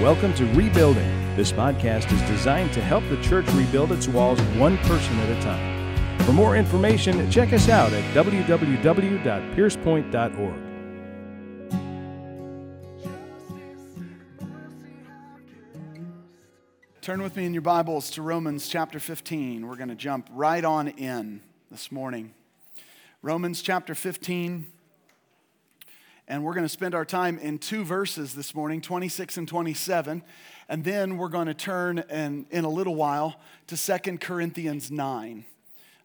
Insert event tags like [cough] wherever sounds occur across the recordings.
Welcome to Rebuilding. This podcast is designed to help the church rebuild its walls one person at a time. For more information, check us out at www.piercepoint.org. Turn with me in your Bibles to Romans chapter 15. We're going to jump right on in this morning. Romans chapter 15. And we're going to spend our time in two verses this morning, 26 and 27. And then we're going to turn in, in a little while to 2 Corinthians 9.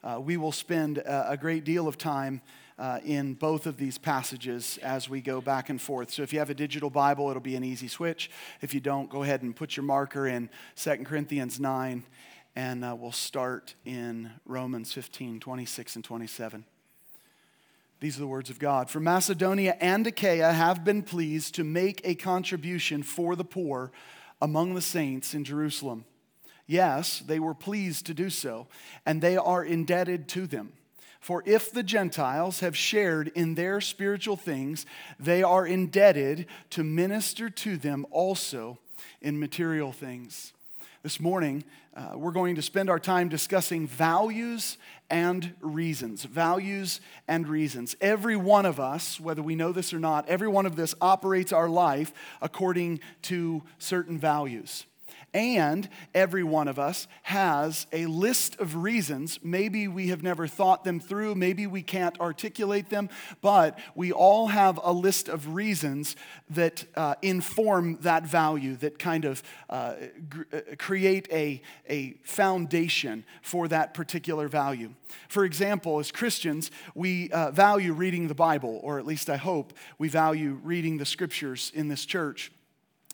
Uh, we will spend a, a, great deal of time uh, in both of these passages as we go back and forth. So if you have a digital Bible, it'll be an easy switch. If you don't, go ahead and put your marker in 2 Corinthians 9, and uh, we'll start in Romans 15, 26 and 27. These are the words of God. For Macedonia and Achaia have been pleased to make a contribution for the poor among the saints in Jerusalem. Yes, they were pleased to do so, and they are indebted to them. For if the Gentiles have shared in their spiritual things, they are indebted to minister to them also in material things. This morning, uh, we're going to spend our time discussing values and reasons. Values and reasons. Every one of us, whether we know this or not, every one of this operates our life according to certain values. And every one of us has a list of reasons. Maybe we have never thought them through, maybe we can't articulate them, but we all have a list of reasons that uh, inform that value, that kind of uh, gr- uh, create a, a foundation for that particular value. For example, as Christians, we uh, value reading the Bible, or at least I hope we value reading the scriptures in this church.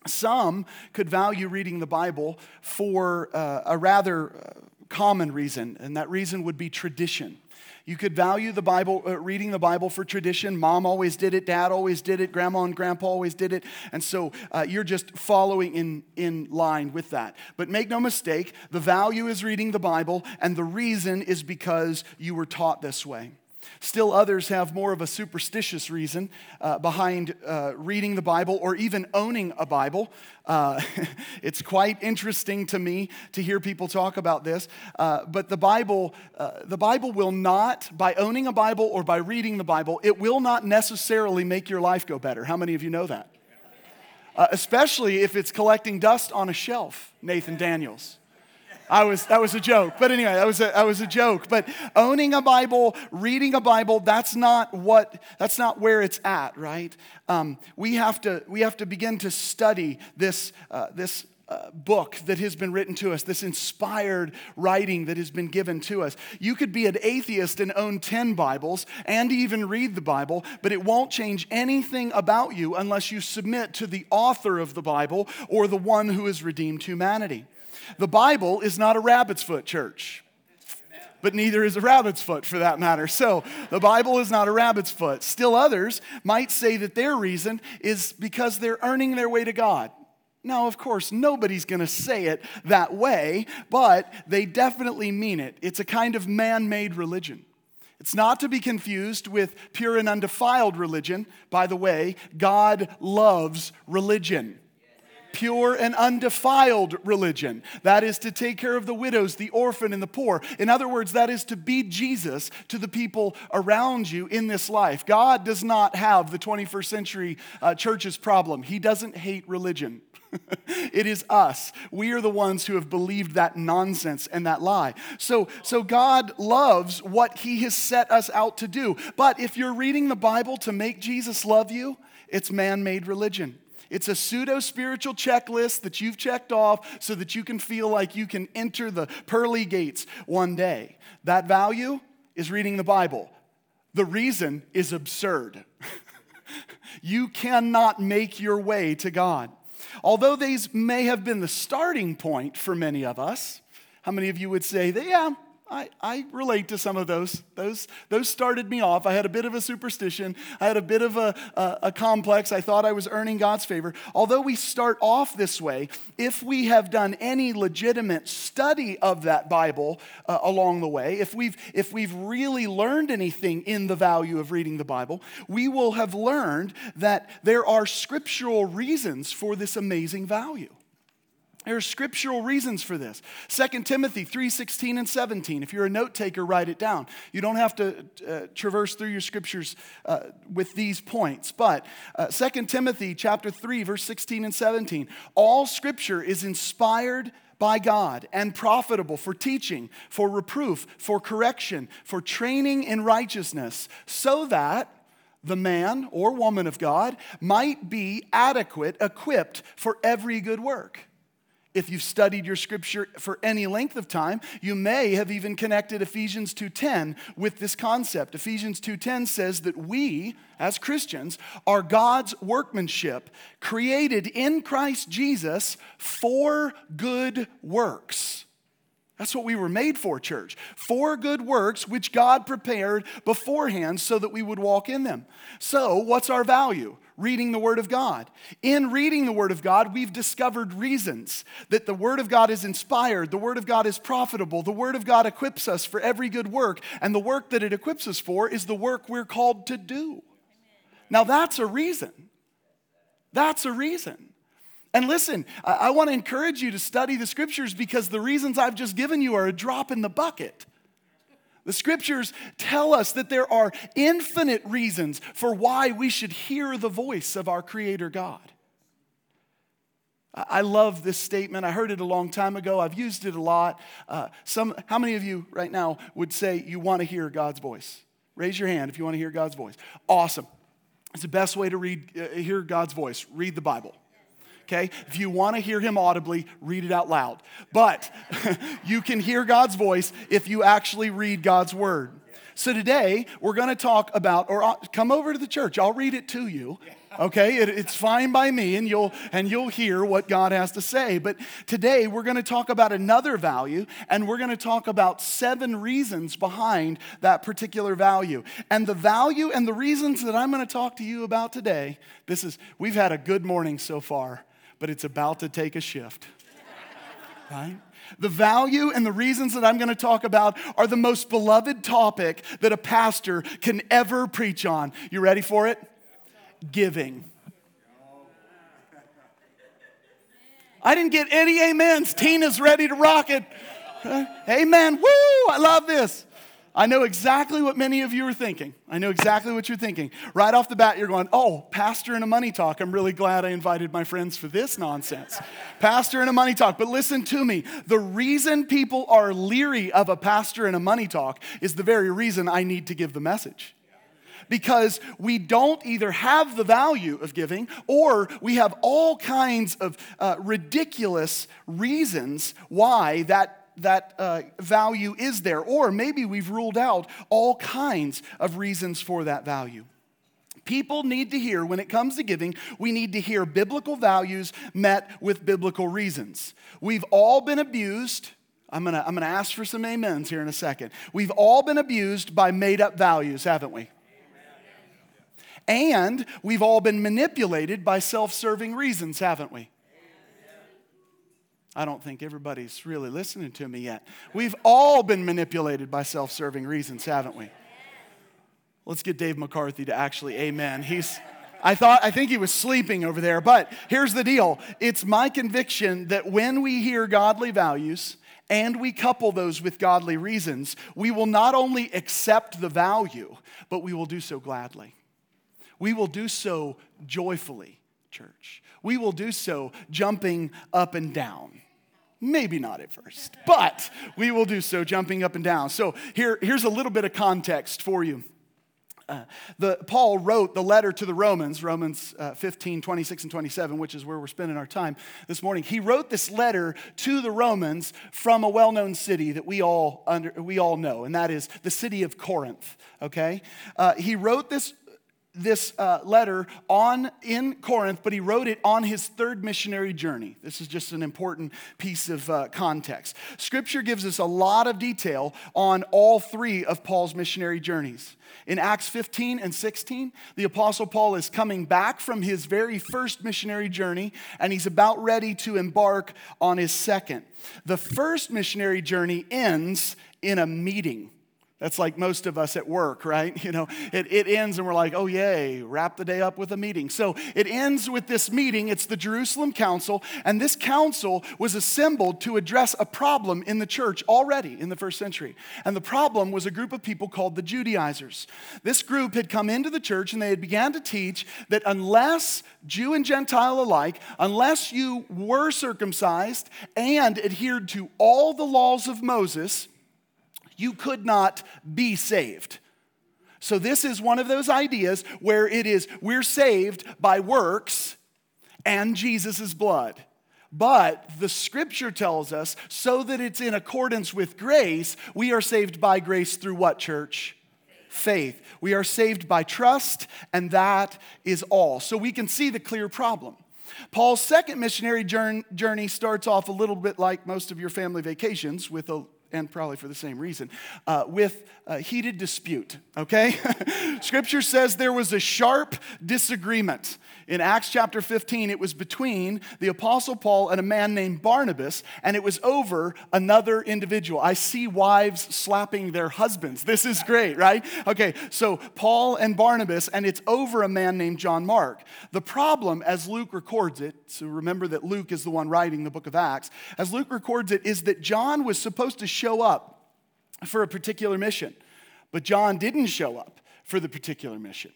Some could value reading the Bible for uh, a rather uh, common reason, and that reason would be tradition. You could value the Bible, uh, reading the Bible for tradition. Mom always did it, dad always did it, grandma and grandpa always did it. And so uh, you're just following in, in line with that. But make no mistake, the value is reading the Bible, and the reason is because you were taught this way. Still, others have more of a superstitious reason uh, behind uh, reading the Bible or even owning a Bible. Uh, [laughs] it's quite interesting to me to hear people talk about this. Uh, but the Bible, uh, the Bible will not, by owning a Bible or by reading the Bible, it will not necessarily make your life go better. How many of you know that? Uh, especially if it's collecting dust on a shelf, Nathan Daniels. I was, that was a joke. But anyway, that was a, that was a joke. But owning a Bible, reading a Bible, that's not what, that's not where it's at, right? Um, we, have to, we have to begin to study this, uh, this uh, book that has been written to us, this inspired writing that has been given to us. You could be an atheist and own 10 Bibles and even read the Bible, but it won't change anything about you unless you submit to the author of the Bible or the one who has redeemed humanity. The Bible is not a rabbit's foot church but neither is a rabbit's foot for that matter. So the Bible is not a rabbit's foot. Still, others might say that their reason is because they're earning their way to God. Now, of course, nobody's going to say it that way, but they definitely mean it. It's a kind of man made religion. It's not to be confused with pure and undefiled religion. By the way, God loves religion pure and undefiled religion. That is to take care of the widows, the orphan, and the poor. In other words, that is to be Jesus to the people around you in this life. God does not have the 21st century uh, church's problem, He doesn't hate religion. [laughs] it is us. We are the ones who have believed that nonsense and that lie. So, so God loves what He has set us out to do. But if you're reading the Bible to make Jesus love you, it's man made religion. It's a pseudo spiritual checklist that you've checked off so that you can feel like you can enter the pearly gates one day. That value is reading the Bible. The reason is absurd. [laughs] you cannot make your way to God. Although these may have been the starting point for many of us, how many of you would say, that, yeah, I, I relate to some of those. those. Those started me off. I had a bit of a superstition. I had a bit of a, a, a, complex. I thought I was earning God's favor. Although we start off this way, if we have done any legitimate study of that Bible uh, along the way, if we've, if we've really learned anything in the value of reading the Bible, we will have learned that there are scriptural reasons for this amazing value. There are scriptural reasons for this. 2 Timothy 3:16 and 17. If you're a note taker, write it down. You don't have to uh, traverse through your scriptures uh, with these points. But uh, 2 Timothy chapter 3 verse 16 and 17. All scripture is inspired by God and profitable for teaching, for reproof, for correction, for training in righteousness, so that the man or woman of God might be adequate, equipped for every good work. If you've studied your scripture for any length of time, you may have even connected Ephesians 2:10 with this concept. Ephesians 2:10 says that we as Christians are God's workmanship, created in Christ Jesus for good works. That's what we were made for, church. For good works which God prepared beforehand so that we would walk in them. So, what's our value? Reading the Word of God. In reading the Word of God, we've discovered reasons that the Word of God is inspired, the Word of God is profitable, the Word of God equips us for every good work, and the work that it equips us for is the work we're called to do. Now, that's a reason. That's a reason. And listen, I, want to encourage you to study the scriptures because the reasons I've just given you are a drop in the bucket. The scriptures tell us that there are infinite reasons for why we should hear the voice of our Creator God. I love this statement. I heard it a long time ago. I've used it a lot. Uh, some, how many of you right now would say you want to hear God's voice? Raise your hand if you want to hear God's voice. Awesome. It's the best way to read, uh, hear God's voice. Read the Bible okay? If you want to hear him audibly, read it out loud. But [laughs] you can hear God's voice if you actually read God's word. So today, we're going to talk about, or uh, come over to the church, I'll read it to you. Okay, it, it's fine by me, and you'll and you'll hear what God has to say. But today we're going to talk about another value, and we're going to talk about seven reasons behind that particular value. And the value and the reasons that I'm going to talk to you about today. This is we've had a good morning so far but it's about to take a shift. Right? The value and the reasons that I'm going to talk about are the most beloved topic that a pastor can ever preach on. You ready for it? Giving. I didn't get any amens. Tina's ready to rock it. Amen. Woo! I love this. I know exactly what many of you are thinking. I know exactly what you're thinking. Right off the bat, you're going, Oh, pastor and a money talk. I'm really glad I invited my friends for this nonsense. pastor and a money talk. But listen to me. The reason people are leery of a pastor and a money talk is the very reason I need to give the message because we don't either have the value of giving or we have all kinds of uh, ridiculous reasons why that that uh, value is there. Or maybe we've ruled out all kinds of reasons for that value. People need to hear, when it comes to giving, we need to hear biblical values met with biblical reasons. We've all been abused. I'm gonna, I'm gonna ask for some amens here in a second. We've all been abused by made up values, haven't we? And we've all been manipulated by self serving reasons, haven't we? I don't think everybody's really listening to me yet. We've all been manipulated by self serving reasons, haven't we? Let's get Dave McCarthy to actually amen. He's. I thought, I think he was sleeping over there, but here's the deal. It's my conviction that when we hear godly values and we couple those with godly reasons, we will not only accept the value, but we will do so gladly. We will do so joyfully, church. We will do so jumping up and down. Maybe not at first, but we will do so jumping up and down. So here, here's a little bit of context for you. Uh, the, Paul wrote the letter to the Romans, Romans uh, 15, 26, and 27, which is where we're spending our time this morning. He wrote this letter to the Romans from a well known city that we all, under, we all know, and that is the city of Corinth, okay? Uh, he wrote this this uh, letter on in Corinth, but he wrote it on his third missionary journey. This is just an important piece of uh, context. Scripture gives us a lot of detail on all three of Paul's missionary journeys. In Acts 15 and 16, the Apostle Paul is coming back from his very first missionary journey, and he's about ready to embark on his second. The first missionary journey ends in a meeting. That's like most of us at work, right? [laughs] You know, it, it ends and we're like, oh, yay, wrap the day up with a meeting. So it ends with this meeting. It's the Jerusalem Council, and this council was assembled to address a problem in the church already in the first century. And the problem was a group of people called the Judaizers. This group had come into the church and they had began to teach that unless Jew and Gentile alike, unless you were circumcised and adhered to all the laws of Moses, you could not be saved. So, this is one of those ideas where it is we're saved by works and Jesus' blood. But the scripture tells us so that it's in accordance with grace, we are saved by grace through what, church? Faith. We are saved by trust, and that is all. So we can see the clear problem. Paul's second missionary journey starts off a little bit like most of your family vacations with a and probably for the same reason, uh, with heated dispute, okay? [laughs] Scripture says there was a sharp disagreement. In Acts chapter 15, it was between the Apostle Paul and a man named Barnabas, and it was over another individual. I see wives slapping their husbands. This is great, right? Okay, so Paul and Barnabas, and it's over a man named John Mark. The problem, as Luke records it, so remember that Luke is the one writing the book of Acts, as Luke records it, is that John was supposed to show up for a particular mission, but John didn't show up for the particular mission.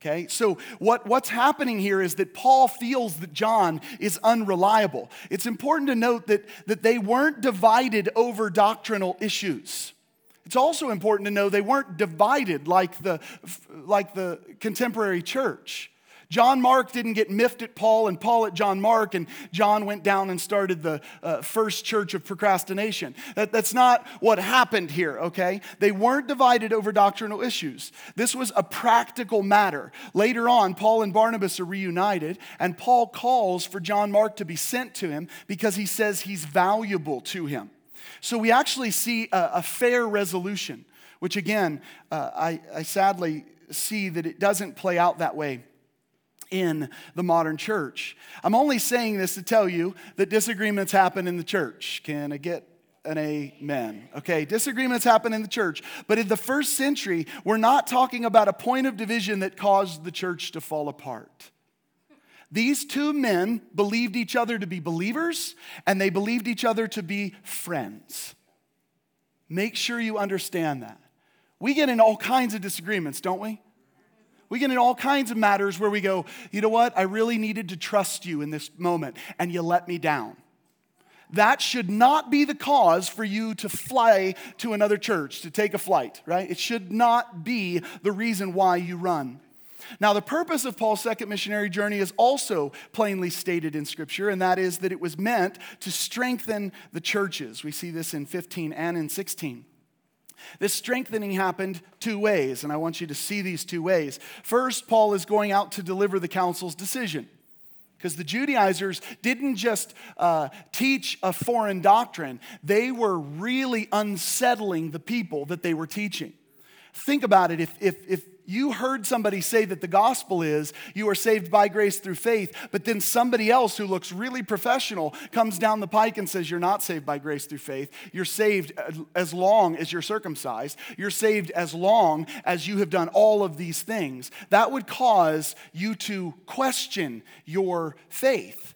Okay, so what, what's happening here is that Paul feels that John is unreliable. It's important to note that, that they weren't divided over doctrinal issues. It's also important to know they weren't divided like the, like the contemporary church. John Mark didn't get miffed at Paul and Paul at John Mark, and John went down and started the uh, first church of procrastination. That, that's not what happened here, okay? They weren't divided over doctrinal issues. This was a practical matter. Later on, Paul and Barnabas are reunited, and Paul calls for John Mark to be sent to him because he says he's valuable to him. So we actually see a, a fair resolution, which again, uh, I, I sadly see that it doesn't play out that way in the modern church. I'm only saying this to tell you that disagreements happen in the church. Can I get an amen. Okay, disagreements happen in the church, but in the first century, we're not talking about a point of division that caused the church to fall apart. These two men believed each other to be believers and they believed each other to be friends. Make sure you understand that. We get in all kinds of disagreements, don't we? We get in all kinds of matters where we go, you know what? I really needed to trust you in this moment, and you let me down. That should not be the cause for you to fly to another church, to take a flight, right? It should not be the reason why you run. Now, the purpose of Paul's second missionary journey is also plainly stated in Scripture, and that is that it was meant to strengthen the churches. We see this in 15 and in 16. This strengthening happened two ways, and I want you to see these two ways. First, Paul is going out to deliver the council's decision. Because the Judaizers didn't just uh, teach a foreign doctrine, they were really unsettling the people that they were teaching. Think about it. If, if, if you heard somebody say that the gospel is you are saved by grace through faith, but then somebody else who looks really professional comes down the pike and says, You're not saved by grace through faith. You're saved as long as you're circumcised. You're saved as long as you have done all of these things. That would cause you to question your faith.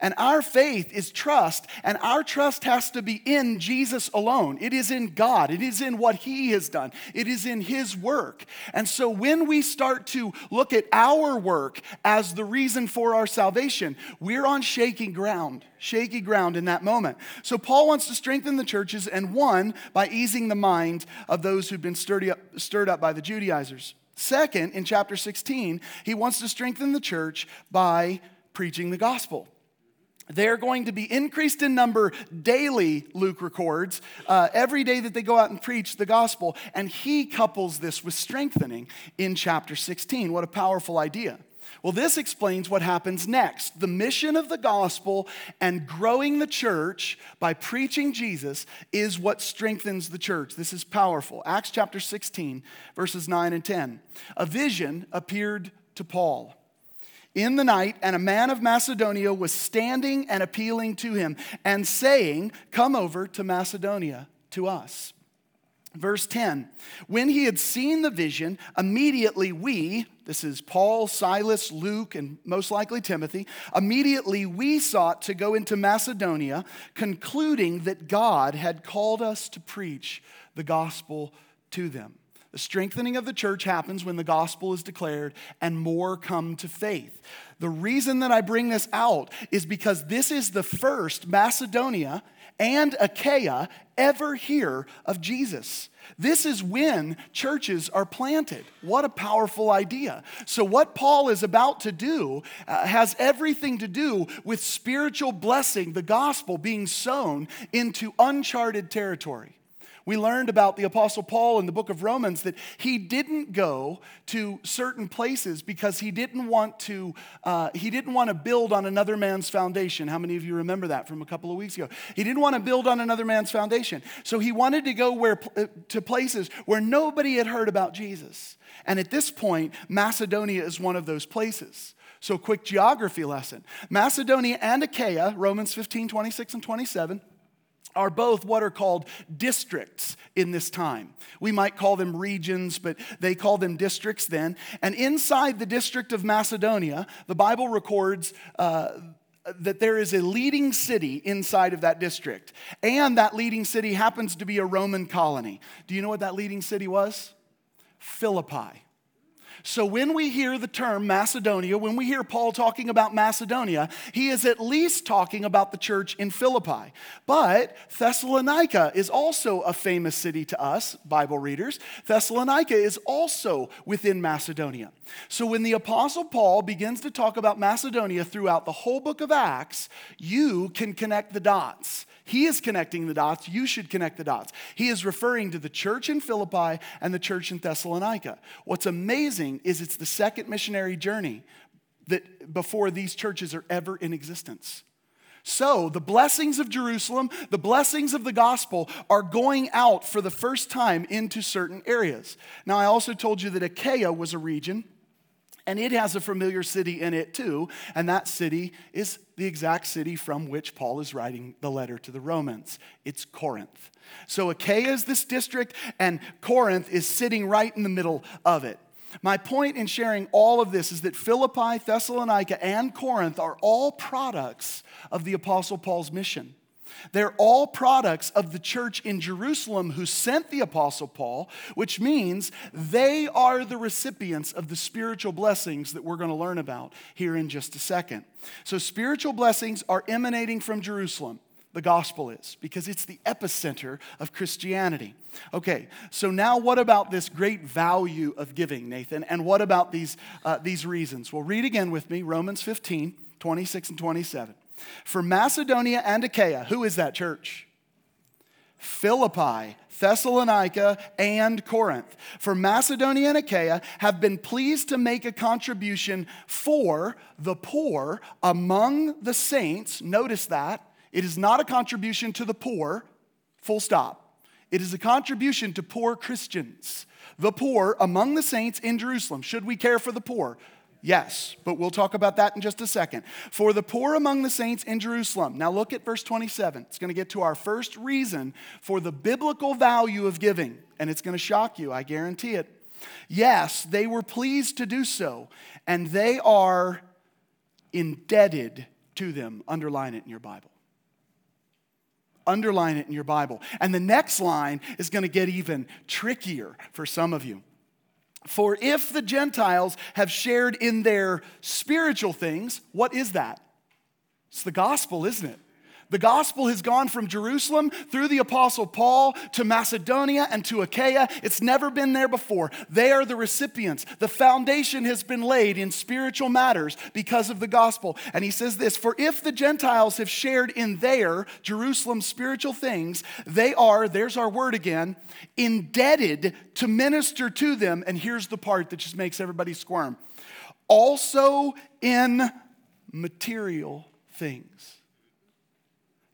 And our faith is trust, and our trust has to be in Jesus alone. It is in God, it is in what He has done, it is in His work. And so when we start to look at our work as the reason for our salvation, we're on shaky ground, shaky ground in that moment. So Paul wants to strengthen the churches, and one, by easing the mind of those who've been stirred up, stirred up by the Judaizers. Second, in chapter 16, he wants to strengthen the church by preaching the gospel. They're going to be increased in number daily, Luke records, uh, every day that they go out and preach the gospel. And he couples this with strengthening in chapter 16. What a powerful idea. Well, this explains what happens next. The mission of the gospel and growing the church by preaching Jesus is what strengthens the church. This is powerful. Acts chapter 16, verses 9 and 10. A vision appeared to Paul in the night, and a man of Macedonia was standing and appealing to him and saying, Come over to Macedonia to us. Verse 10 When he had seen the vision, immediately we, this is Paul, Silas, Luke, and most likely Timothy, immediately we sought to go into Macedonia, concluding that God had called us to preach the gospel to them. The strengthening of the church happens when the gospel is declared and more come to faith. The reason that I bring this out is because this is the first Macedonia and Achaia ever hear of Jesus. This is when churches are planted. What a powerful idea. So, what Paul is about to do uh, has everything to do with spiritual blessing, the gospel being sown into uncharted territory. We learned about the Apostle Paul in the book of Romans that he didn't go to certain places because he didn't want to, uh, he didn't want to build on another man's foundation. How many of you remember that from a couple of weeks ago? He didn't want to build on another man's foundation. So he wanted to go where, uh, to places where nobody had heard about Jesus. And at this point, Macedonia is one of those places. So, quick geography lesson Macedonia and Achaia, Romans 15, 26, and 27 are both what are called districts in this time. We might call them regions, but they call them districts then. And inside the district of Macedonia, the Bible records uh, that there is a leading city inside of that district. And that leading city happens to be a Roman colony. Do you know what that leading city was? Philippi. So when we hear the term Macedonia, when we hear Paul talking about Macedonia, he is at least talking about the church in Philippi. But Thessalonica is also a famous city to us, Bible readers. Thessalonica is also within Macedonia. So when the Apostle Paul begins to talk about Macedonia throughout the whole book of Acts, you can connect the dots. He is connecting the dots. You should connect the dots. He is referring to the church in Philippi and the church in Thessalonica. What's amazing is it's the second missionary journey that before these churches are ever in existence. So, the blessings of Jerusalem, the blessings of the gospel are going out for the first time into certain areas. Now, I also told you that Achaia was a region and it has a familiar city in it too, and that city is the exact city from which Paul is writing the letter to the Romans. It's Corinth. So Achaia is this district, and Corinth is sitting right in the middle of it. My point in sharing all of this is that Philippi, Thessalonica, and Corinth are all products of the Apostle Paul's mission. They're all products of the church in Jerusalem who sent the Apostle Paul, which means they are the recipients of the spiritual blessings that we're going to learn about here in just a second. So, spiritual blessings are emanating from Jerusalem. The gospel is, because it's the epicenter of Christianity. Okay, so now what about this great value of giving, Nathan? And what about these, uh, these reasons? Well, read again with me Romans 15, 26 and 27. For Macedonia and Achaia, who is that church? Philippi, Thessalonica, and Corinth. For Macedonia and Achaia have been pleased to make a contribution for the poor among the saints. Notice that. It is not a contribution to the poor, full stop. It is a contribution to poor Christians, the poor among the saints in Jerusalem. Should we care for the poor? Yes, but we'll talk about that in just a second. For the poor among the saints in Jerusalem. Now look at verse 27. It's going to get to our first reason for the biblical value of giving, and it's going to shock you, I guarantee it. Yes, they were pleased to do so, and they are indebted to them. Underline it in your Bible. Underline it in your Bible. And the next line is going to get even trickier for some of you. For if the Gentiles have shared in their spiritual things, what is that? It's the gospel, isn't it? The gospel has gone from Jerusalem through the apostle Paul to Macedonia and to Achaia. It's never been there before. They are the recipients. The foundation has been laid in spiritual matters because of the gospel. And he says this For if the Gentiles have shared in their, Jerusalem, spiritual things, they are, there's our word again, indebted to minister to them. And here's the part that just makes everybody squirm also in material things.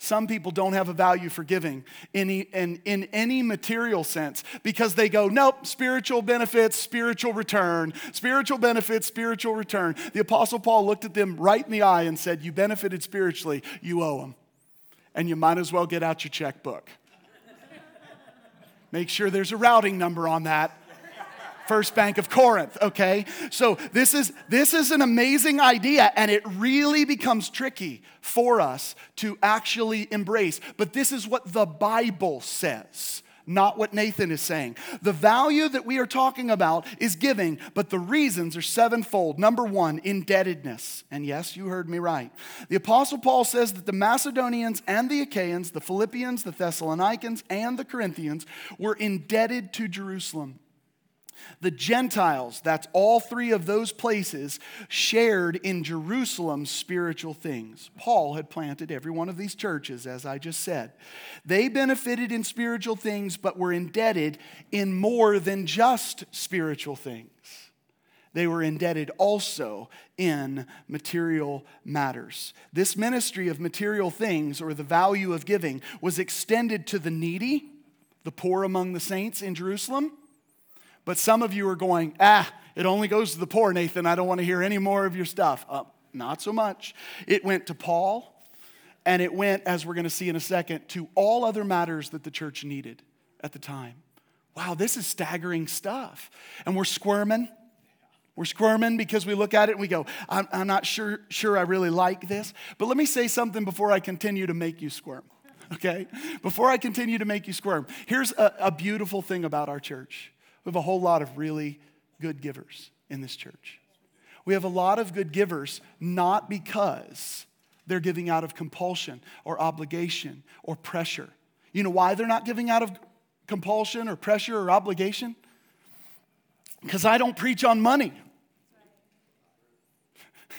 Some people don't have a value for giving in, in, in any material sense because they go, nope, spiritual benefits, spiritual return, spiritual benefits, spiritual return. The Apostle Paul looked at them right in the eye and said, You benefited spiritually, you owe them. And you might as well get out your checkbook. [laughs] Make sure there's a routing number on that First Bank of Corinth, okay? So this is this is an amazing idea and it really becomes tricky for us to actually embrace. But this is what the Bible says. Not what Nathan is saying. The value that we are talking about is giving, but the reasons are sevenfold. Number one, indebtedness. And yes, you heard me right. The Apostle Paul says that the Macedonians and the Achaeans, the Philippians, the Thessalonians, and the Corinthians were indebted to Jerusalem. The Gentiles, that's all three of those places, shared in Jerusalem's spiritual things. Paul had planted every one of these churches, as I just said. They benefited in spiritual things, but were indebted in more than just spiritual things. They were indebted also in material matters. This ministry of material things, or the value of giving, was extended to the needy, the poor among the saints in Jerusalem but some of you are going, ah, it only goes to the poor, Nathan. I don't want to hear any more of your stuff. Uh, not so much. It went to Paul, and it went, as we're going to see in a second, to all other matters that the church needed at the time. Wow, this is staggering stuff. And we're squirming. We're squirming because we look at it and we go, I'm, I'm not sure, sure I really like this. But let me say something before I continue to make you squirm, [laughs] okay? Before I continue to make you squirm, here's a, a beautiful thing about our church we have a whole lot of really good givers in this church. We have a lot of good givers not because they're giving out of compulsion or obligation or pressure. You know why they're not giving out of compulsion or pressure or obligation? Because I don't preach on money.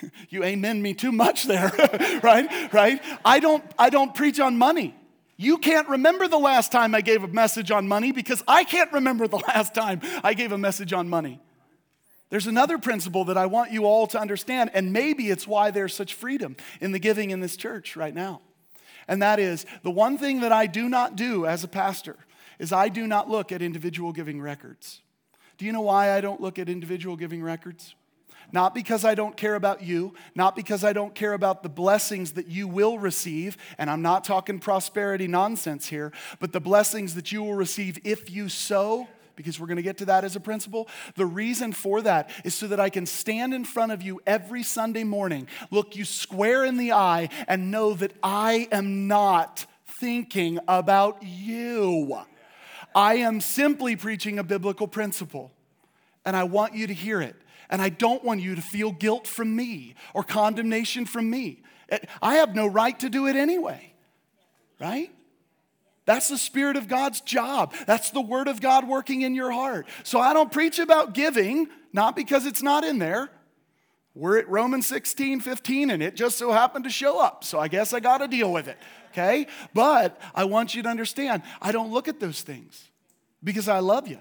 [laughs] you amen me too much there, [laughs] right? Right? I don't I don't preach on money. You can't remember the last time I gave a message on money because I can't remember the [laughs] last time I gave a message on money. There's another principle that I want you all to understand, and maybe it's why there's such freedom in the giving in this church right now. And that is the one thing that I do not do as a pastor is I do not look at individual giving records. Do you know why I don't look at individual giving records? Not because I don't care about you, not because I don't care about the blessings that you will receive, and I'm not talking prosperity nonsense here, but the blessings that you will receive if you sow because we're going to get to that as a principle. The reason for that is so that I can stand in front of you every Sunday morning, look you square in the eye, and know that I am not thinking about you. I am simply preaching a biblical principle, and I want you to hear it. And I don't want you to feel guilt from me or condemnation from me. I have no right to do it anyway, right? That's the Spirit of God's job. That's the Word of God working in your heart. So I don't preach about giving, not because it's not in there. We're at Romans 16, 15, and it just so happened to show up. So I guess I got to deal with it, okay? But I want you to understand I don't look at those things because I love you.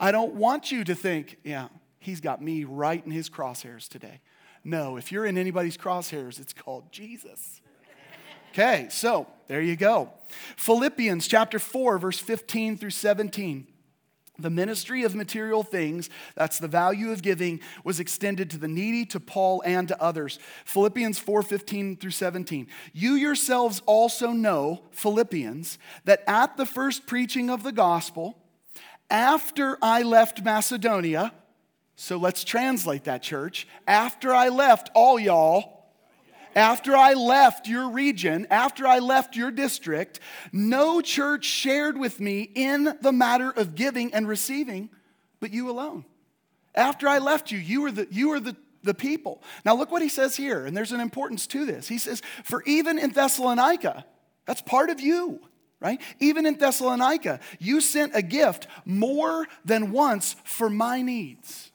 I don't want you to think, yeah, He's got me right in his crosshairs today. No, if you're in anybody's crosshairs, it's called Jesus. Okay, so there you go. Philippians chapter 4, verse 15 through 17. The ministry of material things, that's the value of giving, was extended to the needy, to Paul, and to others. Philippians 4 15 through 17. You yourselves also know, Philippians, that at the first preaching of the gospel, after I left Macedonia, so let's translate that, church. After I left all y'all, after I left your region, after I left your district, no church shared with me in the matter of giving and receiving, but you alone. After I left you, you were the, you were the, the people. Now, look what he says here, and there's an importance to this. He says, For even in Thessalonica, that's part of you, right? Even in Thessalonica, you sent a gift more than once for my needs.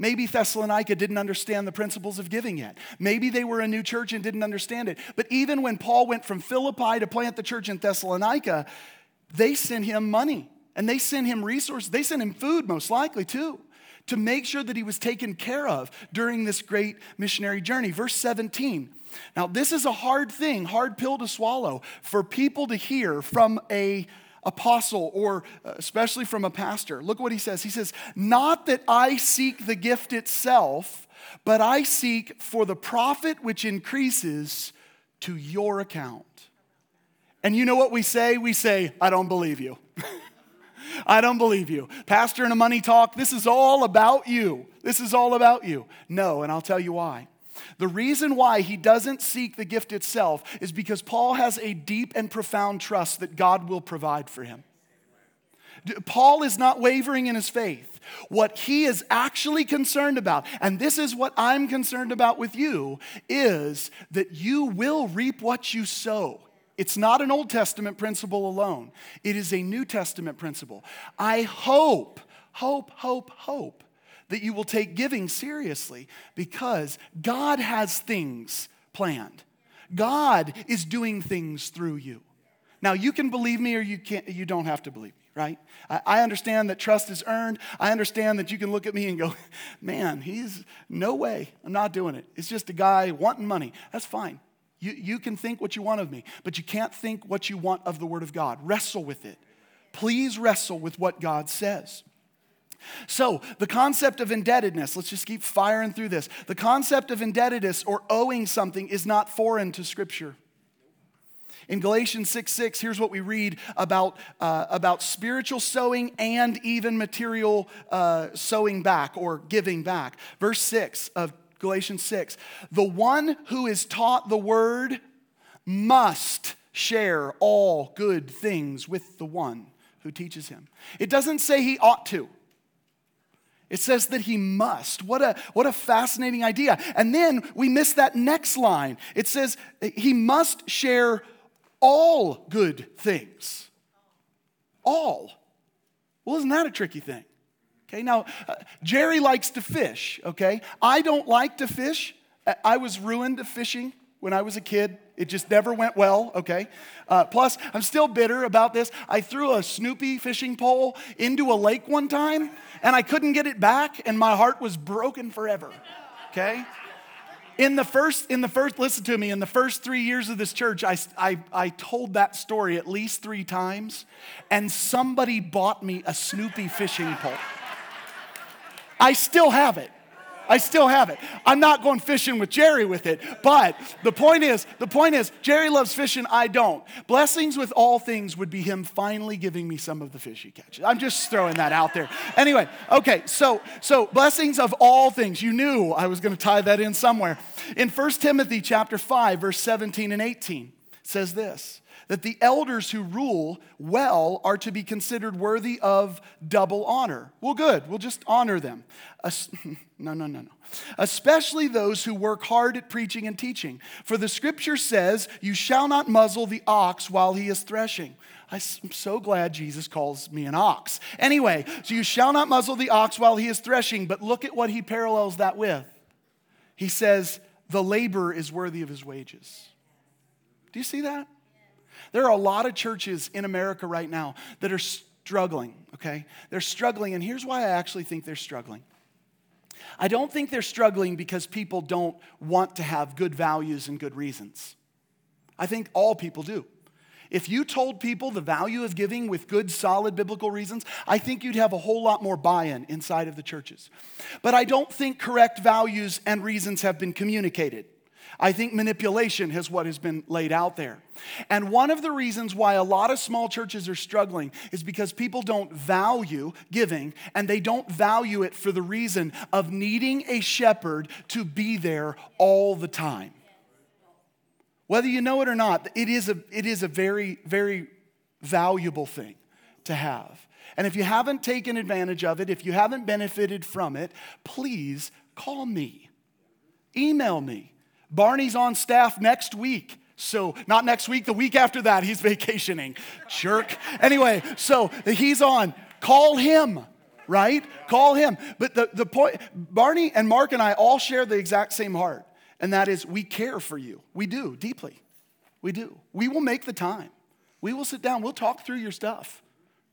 Maybe Thessalonica didn't understand the principles of giving yet. Maybe they were a new church and didn't understand it. But even when Paul went from Philippi to plant the church in Thessalonica, they sent him money and they sent him resources. They sent him food, most likely, too to make sure that he was taken care of during this great missionary journey. Verse 17. Now, this is a hard thing, hard pill to swallow for people to hear from a apostle or uh, especially from a pastor. Look what he says. He says, "Not that I seek the gift itself, but I seek for the profit which increases to your account." And you know what we say? We say, "I don't believe you." [laughs] I don't believe you. Pastor in a money talk, this is all about you. This is all about you. No, and I'll tell you why. The reason why he doesn't seek the gift itself is because Paul has a deep and profound trust that God will provide for him. Paul is not wavering in his faith. What he is actually concerned about, and this is what I'm concerned about with you, is that you will reap what you sow. It's not an Old Testament principle alone, it is a New Testament principle. I hope, hope, hope, hope that you will take giving seriously because God has things planned. God is doing things through you. Now, you can believe me or you, can't, you don't have to believe me, right? I, I understand that trust is earned. I understand that you can look at me and go, [laughs] man, he's no way. I'm not doing it. It's just a guy wanting money. That's fine. You, you can think what you want of me, but you can't think what you want of the Word of God. Wrestle with it. Please wrestle with what God says. So, the concept of indebtedness, let's just keep firing through this. The concept of indebtedness or owing something is not foreign to Scripture. In Galatians 6 6, here's what we read about, uh, about spiritual sowing and even material uh, sowing back or giving back. Verse 6 of Galatians 6. The one who is taught the word must share all good things with the one who teaches him. It doesn't say he ought to. It says that he must. What a, what a fascinating idea. And then we miss that next line. It says he must share all good things. All. Well, isn't that a tricky thing? Okay, now uh, Jerry likes to fish, okay? I don't like to fish. I was ruined fishing when I was a kid. It just never went well, okay? Uh, plus, I'm still bitter about this. I threw a Snoopy fishing pole into a lake one time and I couldn't get it back, and my heart was broken forever, okay? In the first, in the first, listen to me, in the first three years of this church, I, I, I told that story at least three times, and somebody bought me a Snoopy fishing pole. I still have it. I still have it. I'm not going fishing with Jerry with it, but the point is, the point is, Jerry loves fishing, I don't. Blessings with all things would be him finally giving me some of the fish he catches. I'm just throwing that out there. Anyway, okay, so so blessings of all things. You knew I was going to tie that in somewhere. In 1 Timothy chapter 5, verse 17 and 18 says this that the elders who rule well are to be considered worthy of double honor. Well, good, we'll just honor them. [laughs] no, no, no, no. Especially those who work hard at preaching and teaching. For the scripture says, You shall not muzzle the ox while he is threshing. I'm so glad Jesus calls me an ox. Anyway, so you shall not muzzle the ox while he is threshing, but look at what he parallels that with. He says, The laborer is worthy of his wages. Do you see that? There are a lot of churches in America right now that are struggling, okay? They're struggling, and here's why I actually think they're struggling. I don't think they're struggling because people don't want to have good values and good reasons. I think all people do. If you told people the value of giving with good, solid biblical reasons, I think you'd have a whole lot more buy in inside of the churches. But I don't think correct values and reasons have been communicated. I think manipulation is what has been laid out there. And one of the reasons why a lot of small churches are struggling is because people don't value giving and they don't value it for the reason of needing a shepherd to be there all the time. Whether you know it or not, it is a, it is a very, very valuable thing to have. And if you haven't taken advantage of it, if you haven't benefited from it, please call me, email me. Barney's on staff next week. So, not next week, the week after that, he's vacationing. Jerk. Anyway, so he's on. Call him, right? Call him. But the, the point, Barney and Mark and I all share the exact same heart, and that is we care for you. We do, deeply. We do. We will make the time. We will sit down, we'll talk through your stuff.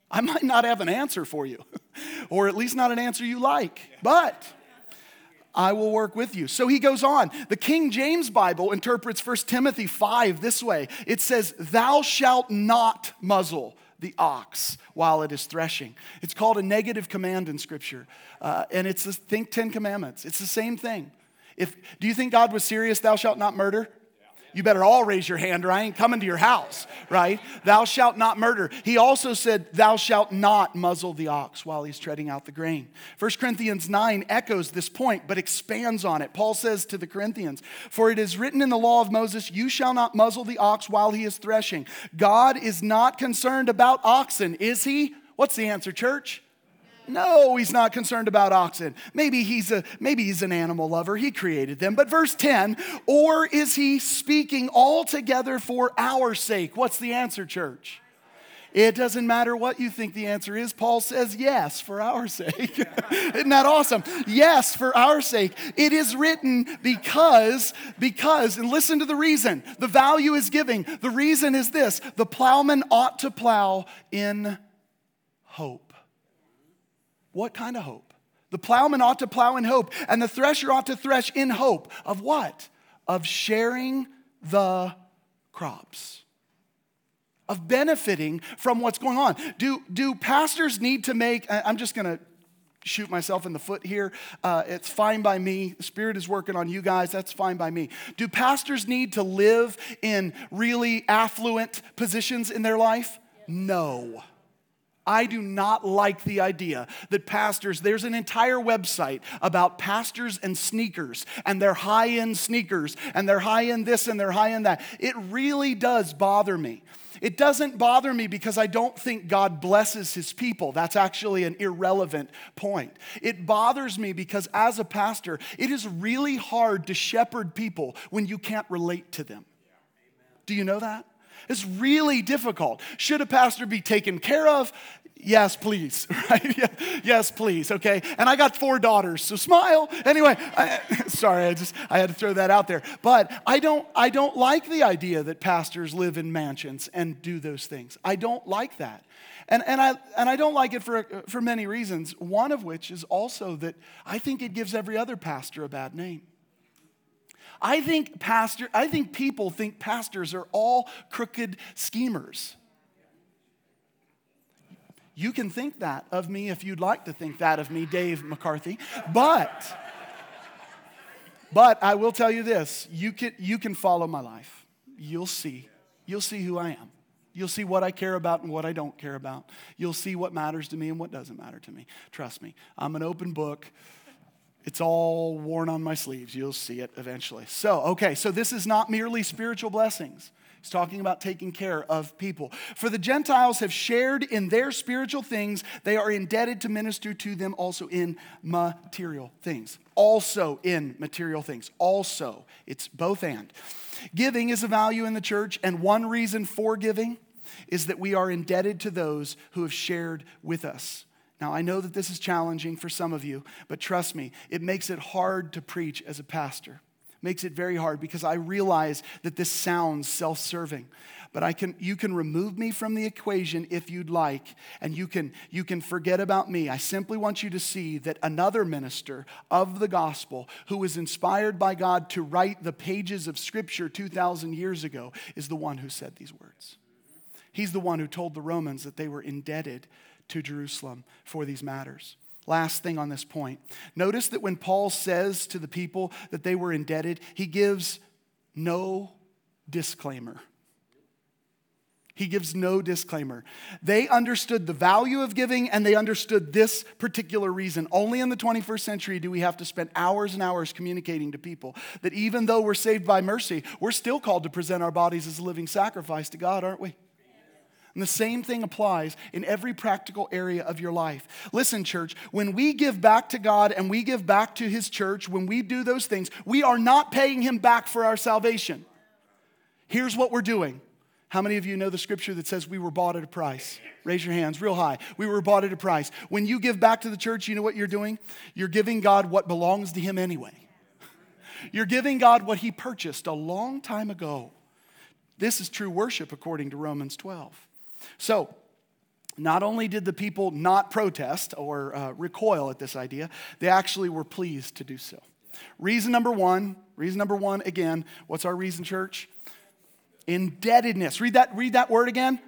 I might not have an answer for you, [laughs] or at least not an answer you like, but I will work with you. So he goes on. The King James Bible interprets 1 Timothy 5 this way it says, Thou shalt not muzzle the ox while it is threshing. It's called a negative command in Scripture, uh, and it's the think Ten Commandments. It's the same thing. If, do you think God was serious, thou shalt not murder? You better all raise your hand or I ain't coming to your house, right? Thou shalt not murder. He also said, Thou shalt not muzzle the ox while he's treading out the grain. 1 Corinthians 9 echoes this point, but expands on it. Paul says to the Corinthians, For it is written in the law of Moses, You shall not muzzle the ox while he is threshing. God is not concerned about oxen, is he? What's the answer, church? No, he's not concerned about oxen. Maybe he's a maybe he's an animal lover. He created them. But verse 10, or is he speaking altogether for our sake? What's the answer, church? It doesn't matter what you think the answer is. Paul says yes for our sake. [laughs] Isn't that awesome? Yes for our sake. It is written because, because, and listen to the reason. The value is giving. The reason is this the plowman ought to plow in hope. What kind of hope? The plowman ought to plow in hope, and the thresher ought to thresh in hope. Of what? Of sharing the crops, of benefiting from what's going on. Do, do pastors need to make, I'm just gonna shoot myself in the foot here. Uh, it's fine by me. The Spirit is working on you guys. That's fine by me. Do pastors need to live in really affluent positions in their life? No. I do not like the idea that pastors, there's an entire website about pastors and sneakers and their high end sneakers and their high end this and their high end that. It really does bother me. It doesn't bother me because I don't think God blesses his people. That's actually an irrelevant point. It bothers me because as a pastor, it is really hard to shepherd people when you can't relate to them. Do you know that? It's really difficult. Should a pastor be taken care of? Yes, please. [laughs] Right? Yes, please. Okay. And I got four daughters, so smile. Anyway, I, [laughs] sorry, I just I had to throw that out there. But I don't I don't like the idea that pastors live in mansions and do those things. I don't like that. And, and, I, and I don't like it for, for many reasons, one of which is also that I think it gives every other pastor a bad name. I think pastor, I think people think pastors are all crooked schemers. You can think that of me if you'd like to think that of me, Dave McCarthy. But, but I will tell you this you can, you can follow my life. You'll see. You'll see who I am. You'll see what I care about and what I don't care about. You'll see what matters to me and what doesn't matter to me. Trust me, I'm an open book. It's all worn on my sleeves. You'll see it eventually. So, okay, so this is not merely spiritual blessings. He's talking about taking care of people. For the Gentiles have shared in their spiritual things, they are indebted to minister to them also in material things. Also in material things. Also, it's both and. Giving is a value in the church, and one reason for giving is that we are indebted to those who have shared with us. Now, I know that this is challenging for some of you, but trust me, it makes it hard to preach as a pastor. Makes it very hard because I realize that this sounds self serving. But I can, you can remove me from the equation if you'd like, and you can, you can forget about me. I simply want you to see that another minister of the gospel who was inspired by God to write the pages of Scripture 2,000 years ago is the one who said these words. He's the one who told the Romans that they were indebted to Jerusalem for these matters. Last thing on this point. Notice that when Paul says to the people that they were indebted, he gives no disclaimer. He gives no disclaimer. They understood the value of giving and they understood this particular reason. Only in the 21st century do we have to spend hours and hours communicating to people that even though we're saved by mercy, we're still called to present our bodies as a living sacrifice to God, aren't we? And the same thing applies in every practical area of your life. Listen, church, when we give back to God and we give back to His church, when we do those things, we are not paying Him back for our salvation. Here's what we're doing. How many of you know the scripture that says we were bought at a price? Raise your hands real high. We were bought at a price. When you give back to the church, you know what you're doing? You're giving God what belongs to Him anyway. [laughs] You're giving God what He purchased a long time ago. This is true worship according to Romans 12. So, not only did the people not protest or uh, recoil at this idea, they actually were pleased to do so. Reason number one, reason number one, again, what's our reason, church? Indebtedness. Read that, read that word again.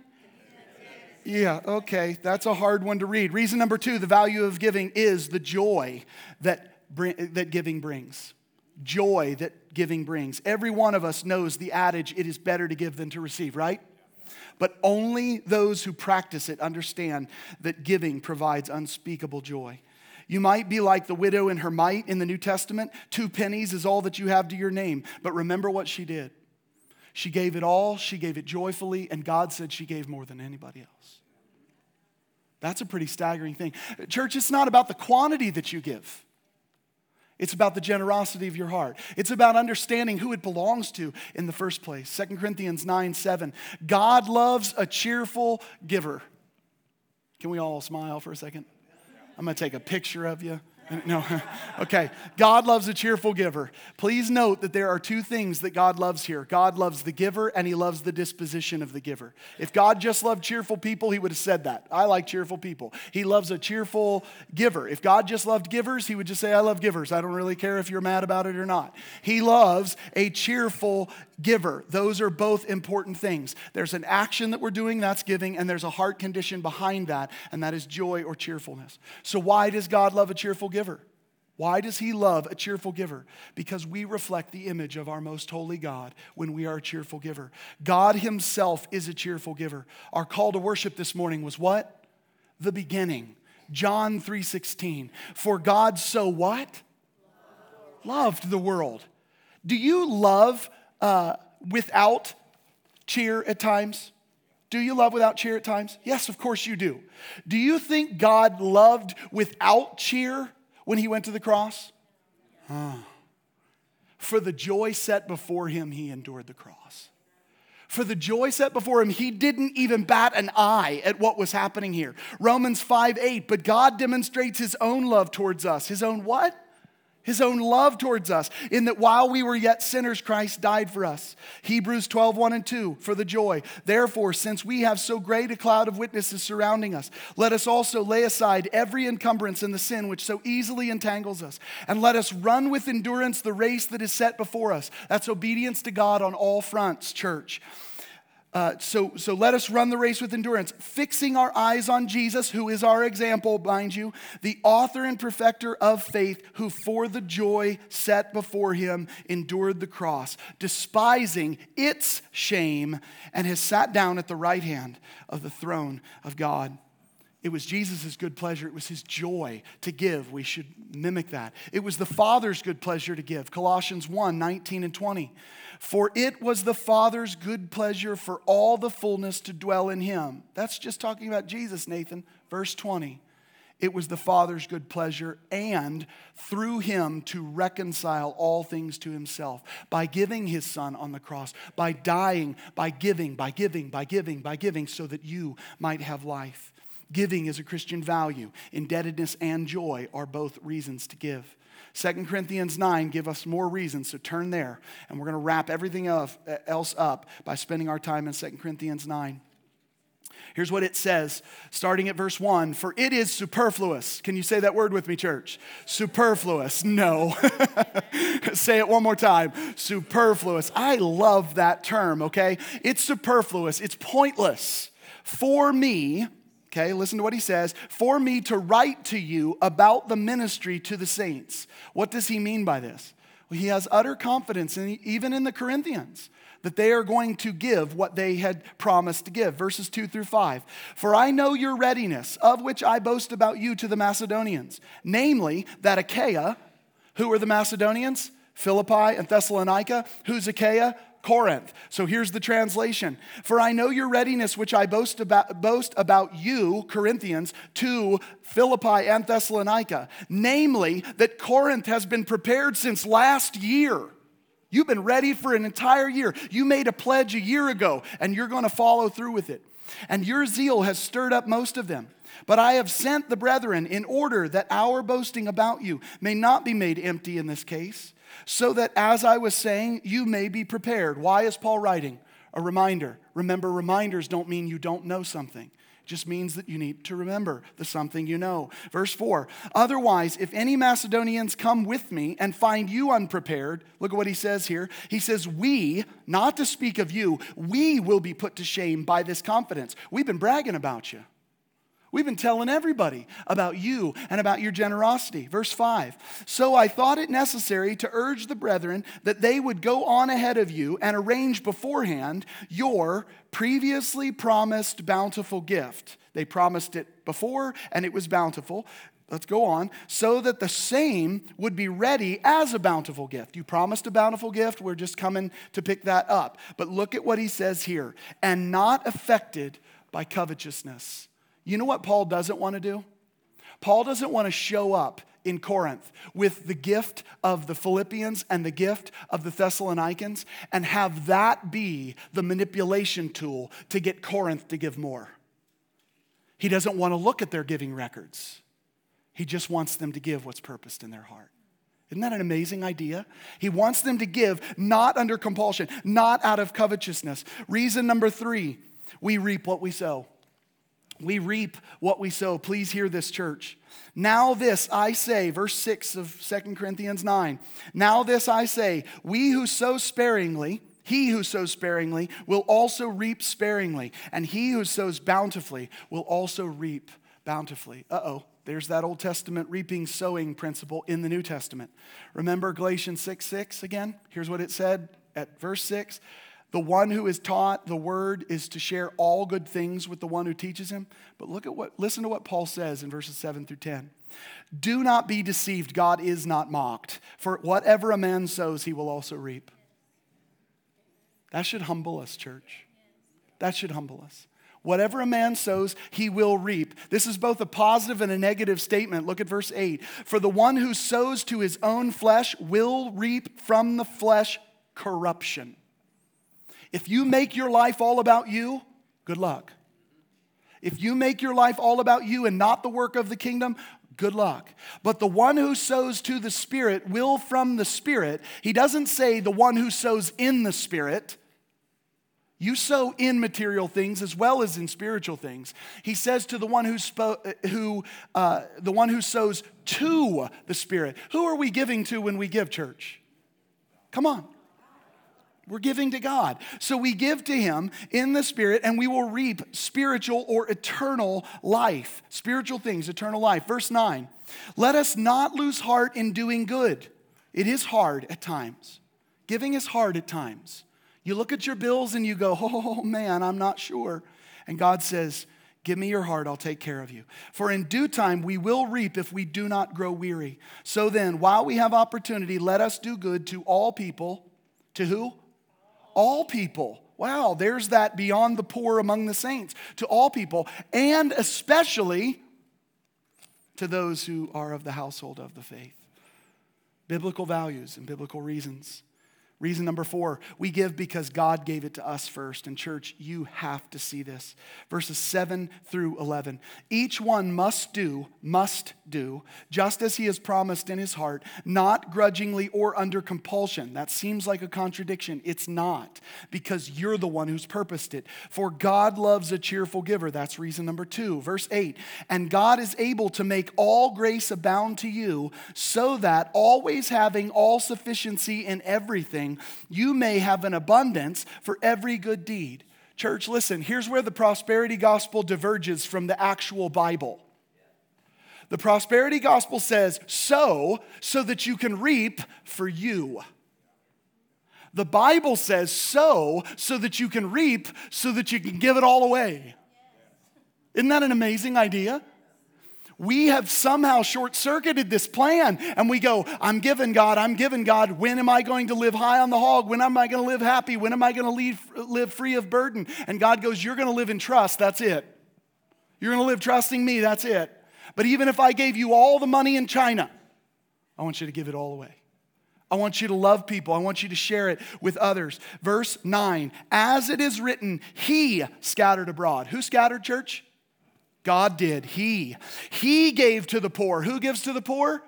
Yeah, okay, that's a hard one to read. Reason number two, the value of giving is the joy that, that giving brings. Joy that giving brings. Every one of us knows the adage, it is better to give than to receive, right? But only those who practice it understand that giving provides unspeakable joy. You mite be like the widow in her might in the New Testament. Two pennies is all that you have to your name. But remember what she did. She gave it all, she gave it joyfully, and God said she gave more than anybody else. That's a pretty staggering thing. Church, it's not about the quantity that you give. It's about the generosity of your heart. It's about understanding who it belongs to in the first place. 2 Corinthians 9 7. God loves a cheerful giver. Can we all smile for a second? I'm going to take a picture of you. [laughs] No, [laughs] okay. God loves a cheerful giver. Please note that there are two things that God loves here God loves the giver and he loves the disposition of the giver. If God just loved cheerful people, he would have said that. I like cheerful people. He loves a cheerful giver. If God just loved givers, he would just say, I love givers. I don't really care if you're mad about it or not. He loves a cheerful giver. Those are both important things. There's an action that we're doing, that's giving, and there's a heart condition behind that, and that is joy or cheerfulness. So, why does God love a cheerful giver? Why does he love a cheerful giver? Because we reflect the image of our most holy God when we are a cheerful giver. God himself is a cheerful giver. Our call to worship this morning was what? The beginning. John 3:16. For God so what? Loved the world. Do you love uh, without cheer at times? Do you love without cheer at times? Yes, of course you do. Do you think God loved without cheer when he went to the cross? Huh. For the joy set before him, he endured the cross. For the joy set before him, he didn't even bat an eye at what was happening here. Romans 5 8, but God demonstrates his own love towards us. His own what? His own love towards us, in that while we were yet sinners, Christ died for us. Hebrews 12, 1 and 2, for the joy. Therefore, since we have so great a cloud of witnesses surrounding us, let us also lay aside every encumbrance and the sin which so easily entangles us, and let us run with endurance the race that is set before us. That's obedience to God on all fronts, church. Uh, so, so let us run the race with endurance, fixing our eyes on Jesus, who is our example, mind you, the author and perfecter of faith, who for the joy set before him endured the cross, despising its shame, and has sat down at the right hand of the throne of God. It was Jesus' good pleasure. It was his joy to give. We should mimic that. It was the Father's good pleasure to give. Colossians 1 19 and 20. For it was the Father's good pleasure for all the fullness to dwell in him. That's just talking about Jesus, Nathan. Verse 20. It was the Father's good pleasure and through him to reconcile all things to himself by giving his Son on the cross, by dying, by giving, by giving, by giving, by giving, so that you might have life. Giving is a Christian value. Indebtedness and joy are both reasons to give. 2 Corinthians 9 give us more reasons, so turn there. And we're going to wrap everything else up by spending our time in 2 Corinthians 9. Here's what it says, starting at verse 1 For it is superfluous. Can you say that word with me, church? Superfluous. No. [laughs] say it one more time. Superfluous. I love that term, okay? It's superfluous, it's pointless for me Okay, listen to what he says. For me to write to you about the ministry to the saints. What does he mean by this? Well, he has utter confidence, in, even in the Corinthians, that they are going to give what they had promised to give. Verses 2 through 5. For I know your readiness, of which I boast about you to the Macedonians, namely that Achaia, who are the Macedonians? Philippi and Thessalonica. Who's Achaia? Corinth. So here's the translation For I know your readiness, which I boast about, boast about you, Corinthians, to Philippi and Thessalonica, namely that Corinth has been prepared since last year. You've been ready for an entire year. You made a pledge a year ago, and you're going to follow through with it. And your zeal has stirred up most of them. But I have sent the brethren in order that our boasting about you may not be made empty in this case so that, as I was saying, you may be prepared. Why is Paul writing? A reminder. Remember, reminders don't mean you don't know something. Just means that you need to remember the something you know. Verse 4 Otherwise, if any Macedonians come with me and find you unprepared, look at what he says here. He says, We, not to speak of you, we will be put to shame by this confidence. We've been bragging about you. We've been telling everybody about you and about your generosity. Verse 5 So I thought it necessary to urge the brethren that they would go on ahead of you and arrange beforehand your previously promised bountiful gift. They promised it before and it was bountiful. Let's go on. So that the same would be ready as a bountiful gift. You promised a bountiful gift. We're just coming to pick that up. But look at what he says here and not affected by covetousness you know what Paul doesn't want to do? Paul doesn't want to show up in Corinth with the gift of the Philippians and the gift of the Thessalonians and have that be the manipulation tool to get Corinth to give more. He doesn't want to look at their giving records. He just wants them to give what's purposed in their heart. Isn't that an amazing idea? He wants them to give not under compulsion, not out of covetousness. Reason number three we reap what we sow. We reap what we sow. Please hear this, church. Now, this I say, verse 6 of Second Corinthians 9. Now, this I say, we who sow sparingly, he who sows sparingly will also reap sparingly, and he who sows bountifully will also reap bountifully. Uh oh, there's that Old Testament reaping sowing principle in the New Testament. Remember Galatians 6 6 again? Here's what it said at verse 6 the one who is taught the word is to share all good things with the one who teaches him. But look at what listen to what Paul says in verses 7 through 10. Do not be deceived, God is not mocked. For whatever a man sows, he will also reap. That should humble us, church. That should humble us. Whatever a man sows, he will reap. This is both a positive and a negative statement. Look at verse 8. For the one who sows to his own flesh will reap from the flesh corruption. If you make your life all about you, good luck. If you make your life all about you and not the work of the kingdom, good luck. But the one who sows to the Spirit will from the Spirit. He doesn't say the one who sows in the Spirit. You sow in material things as well as in spiritual things. He says to the one who, spo- who uh, the one who sows to the Spirit. Who are we giving to when we give church? Come on. We're giving to God. So we give to Him in the Spirit, and we will reap spiritual or eternal life. Spiritual things, eternal life. Verse 9 Let us not lose heart in doing good. It is hard at times. Giving is hard at times. You look at your bills and you go, [laughs] oh man, I'm not sure. And God says, Give me your heart, I'll take care of you. For in due time we will reap if we do not grow weary. So then, while we have opportunity, let us do good to all people. To who? All people. Wow, there's that beyond the poor among the saints. To all people, and especially to those who are of the household of the faith. Biblical values and biblical reasons. Reason number four, we give because God gave it to us first. And, church, you have to see this. Verses 7 through 11. Each one must do, must do, just as he has promised in his heart, not grudgingly or under compulsion. That seems like a contradiction. It's not, because you're the one who's purposed it. For God loves a cheerful giver. That's reason number two. Verse 8. And God is able to make all grace abound to you, so that always having all sufficiency in everything, you may have an abundance for every good deed. Church, listen, here's where the prosperity gospel diverges from the actual Bible. The prosperity gospel says, sow so that you can reap for you. The Bible says, sow so that you can reap so that you can give it all away. Isn't that an amazing idea? We have somehow short circuited this plan and we go, I'm giving God, I'm giving God. When am I going to live high on the hog? When am I going to live happy? When am I going to live, live free of burden? And God goes, You're going to live in trust. That's it. You're going to live trusting me. That's it. But even if I gave you all the money in China, I want you to give it all away. I want you to love people. I want you to share it with others. Verse 9, as it is written, He scattered abroad. Who scattered, church? God did. He. He gave to the poor. Who gives to the poor?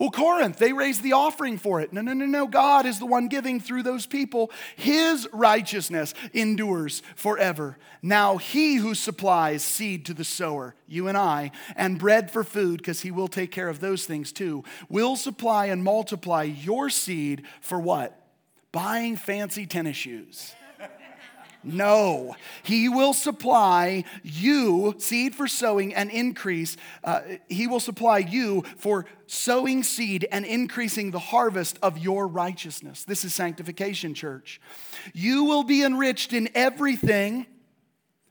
Well, Corinth, they raised the offering for it. No, no, no, no. God is the one giving through those people. His righteousness endures forever. Now, He who supplies seed to the sower, you and I, and bread for food, because He will take care of those things too, will supply and multiply your seed for what? Buying fancy tennis shoes. No, he will supply you seed for sowing and increase. Uh, he will supply you for sowing seed and increasing the harvest of your righteousness. This is sanctification, church. You will be enriched in everything,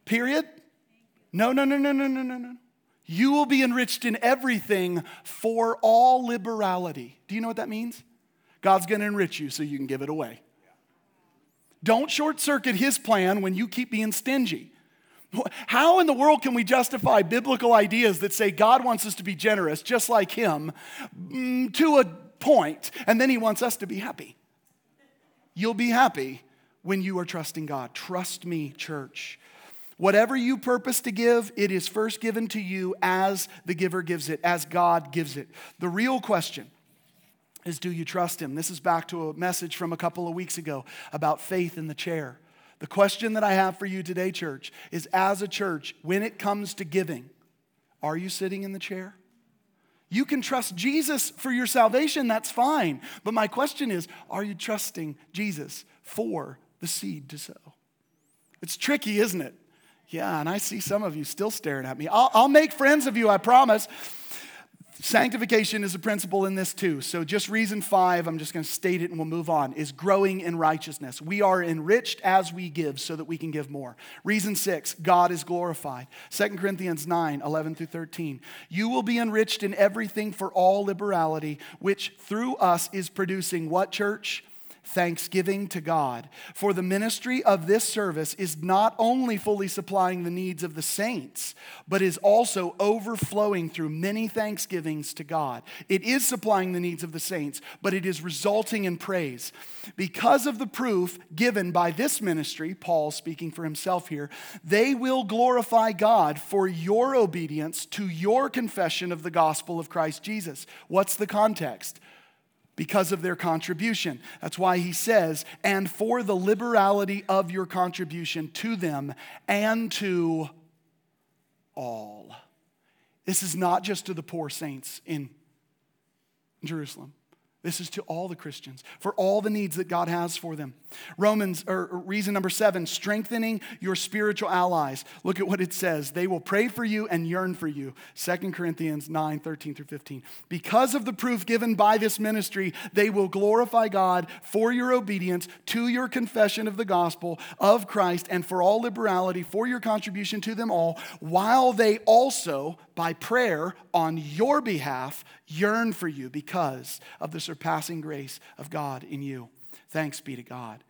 period. No, no, no, no, no, no, no, no. You will be enriched in everything for all liberality. Do you know what that means? God's going to enrich you so you can give it away. Don't short circuit his plan when you keep being stingy. How in the world can we justify biblical ideas that say God wants us to be generous just like him mm, to a point, and then he wants us to be happy? You'll be happy when you are trusting God. Trust me, church. Whatever you purpose to give, it is first given to you as the giver gives it, as God gives it. The real question is do you trust him? This is back to a message from a couple of weeks ago about faith in the chair. The question that I have for you today, church, is as a church, when it comes to giving, are you sitting in the chair? You can trust Jesus for your salvation, that's fine. But my question is, are you trusting Jesus for the seed to sow? It's tricky, isn't it? Yeah, and I see some of you still staring at me. I'll, I'll make friends of you, I promise. Sanctification is a principle in this too. So, just reason five, I'm just going to state it and we'll move on, is growing in righteousness. We are enriched as we give so that we can give more. Reason six, God is glorified. 2 Corinthians 9, 11 through 13. You will be enriched in everything for all liberality, which through us is producing what, church? Thanksgiving to God. For the ministry of this service is not only fully supplying the needs of the saints, but is also overflowing through many thanksgivings to God. It is supplying the needs of the saints, but it is resulting in praise. Because of the proof given by this ministry, Paul speaking for himself here, they will glorify God for your obedience to your confession of the gospel of Christ Jesus. What's the context? Because of their contribution. That's why he says, and for the liberality of your contribution to them and to all. This is not just to the poor saints in Jerusalem. This is to all the Christians, for all the needs that God has for them. Romans, or reason number seven, strengthening your spiritual allies. Look at what it says. They will pray for you and yearn for you. 2 Corinthians 9, 13 through 15. Because of the proof given by this ministry, they will glorify God for your obedience to your confession of the gospel of Christ and for all liberality for your contribution to them all, while they also, by prayer on your behalf, yearn for you because of the surpassing grace of God in you. Thanks be to God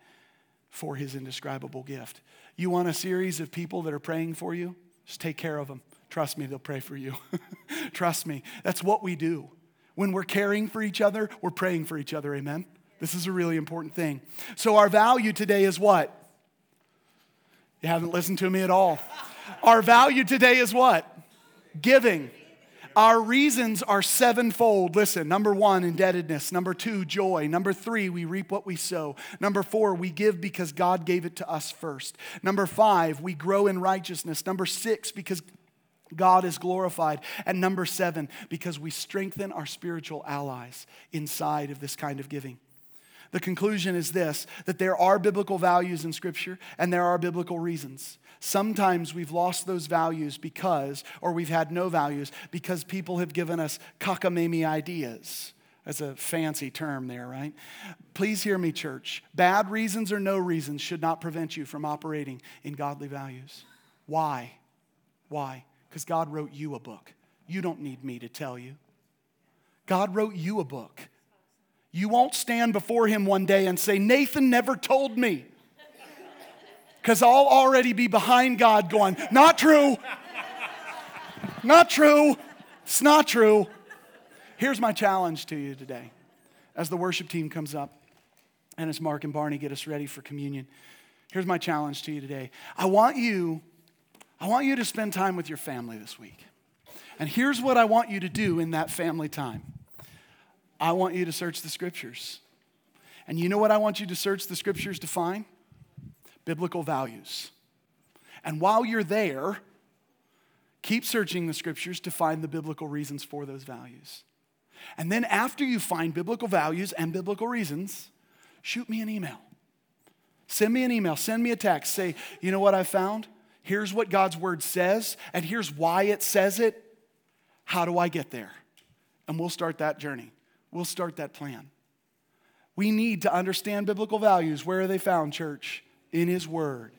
for his indescribable gift. You want a series of people that are praying for you? Just take care of them. Trust me, they'll pray for you. [laughs] Trust me. That's what we do. When we're caring for each other, we're praying for each other. Amen? This is a really important thing. So, our value today is what? You haven't listened to me at all. Our value today is what? Giving. Our reasons are sevenfold. Listen, number one, indebtedness. Number two, joy. Number three, we reap what we sow. Number four, we give because God gave it to us first. Number five, we grow in righteousness. Number six, because God is glorified. And number seven, because we strengthen our spiritual allies inside of this kind of giving. The conclusion is this that there are biblical values in Scripture and there are biblical reasons. Sometimes we've lost those values because, or we've had no values because people have given us cockamamie ideas. That's a fancy term there, right? Please hear me, church. Bad reasons or no reasons should not prevent you from operating in godly values. Why? Why? Because God wrote you a book. You don't need me to tell you. God wrote you a book. You won't stand before him one day and say, Nathan never told me. Because I'll already be behind God going, Not true. Not true. It's not true. Here's my challenge to you today as the worship team comes up and as Mark and Barney get us ready for communion. Here's my challenge to you today. I want you I want you to spend time with your family this week. And here's what I want you to do in that family time. I want you to search the scriptures. And you know what I want you to search the scriptures to find? Biblical values. And while you're there, keep searching the scriptures to find the biblical reasons for those values. And then after you find biblical values and biblical reasons, shoot me an email. Send me an email, send me a text. Say, you know what I found? Here's what God's word says, and here's why it says it. How do I get there? And we'll start that journey. We'll start that plan. We need to understand biblical values. Where are they found, church? In His Word.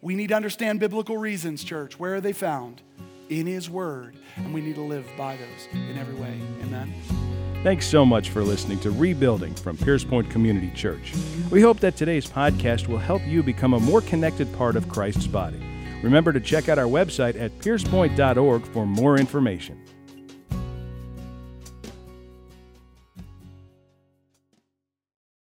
We need to understand biblical reasons, church. Where are they found? In His Word. And we need to live by those in every way. Amen. Thanks so much for listening to Rebuilding from Pierce Point Community Church. We hope that today's podcast will help you become a more connected part of Christ's body. Remember to check out our website at piercepoint.org for more information.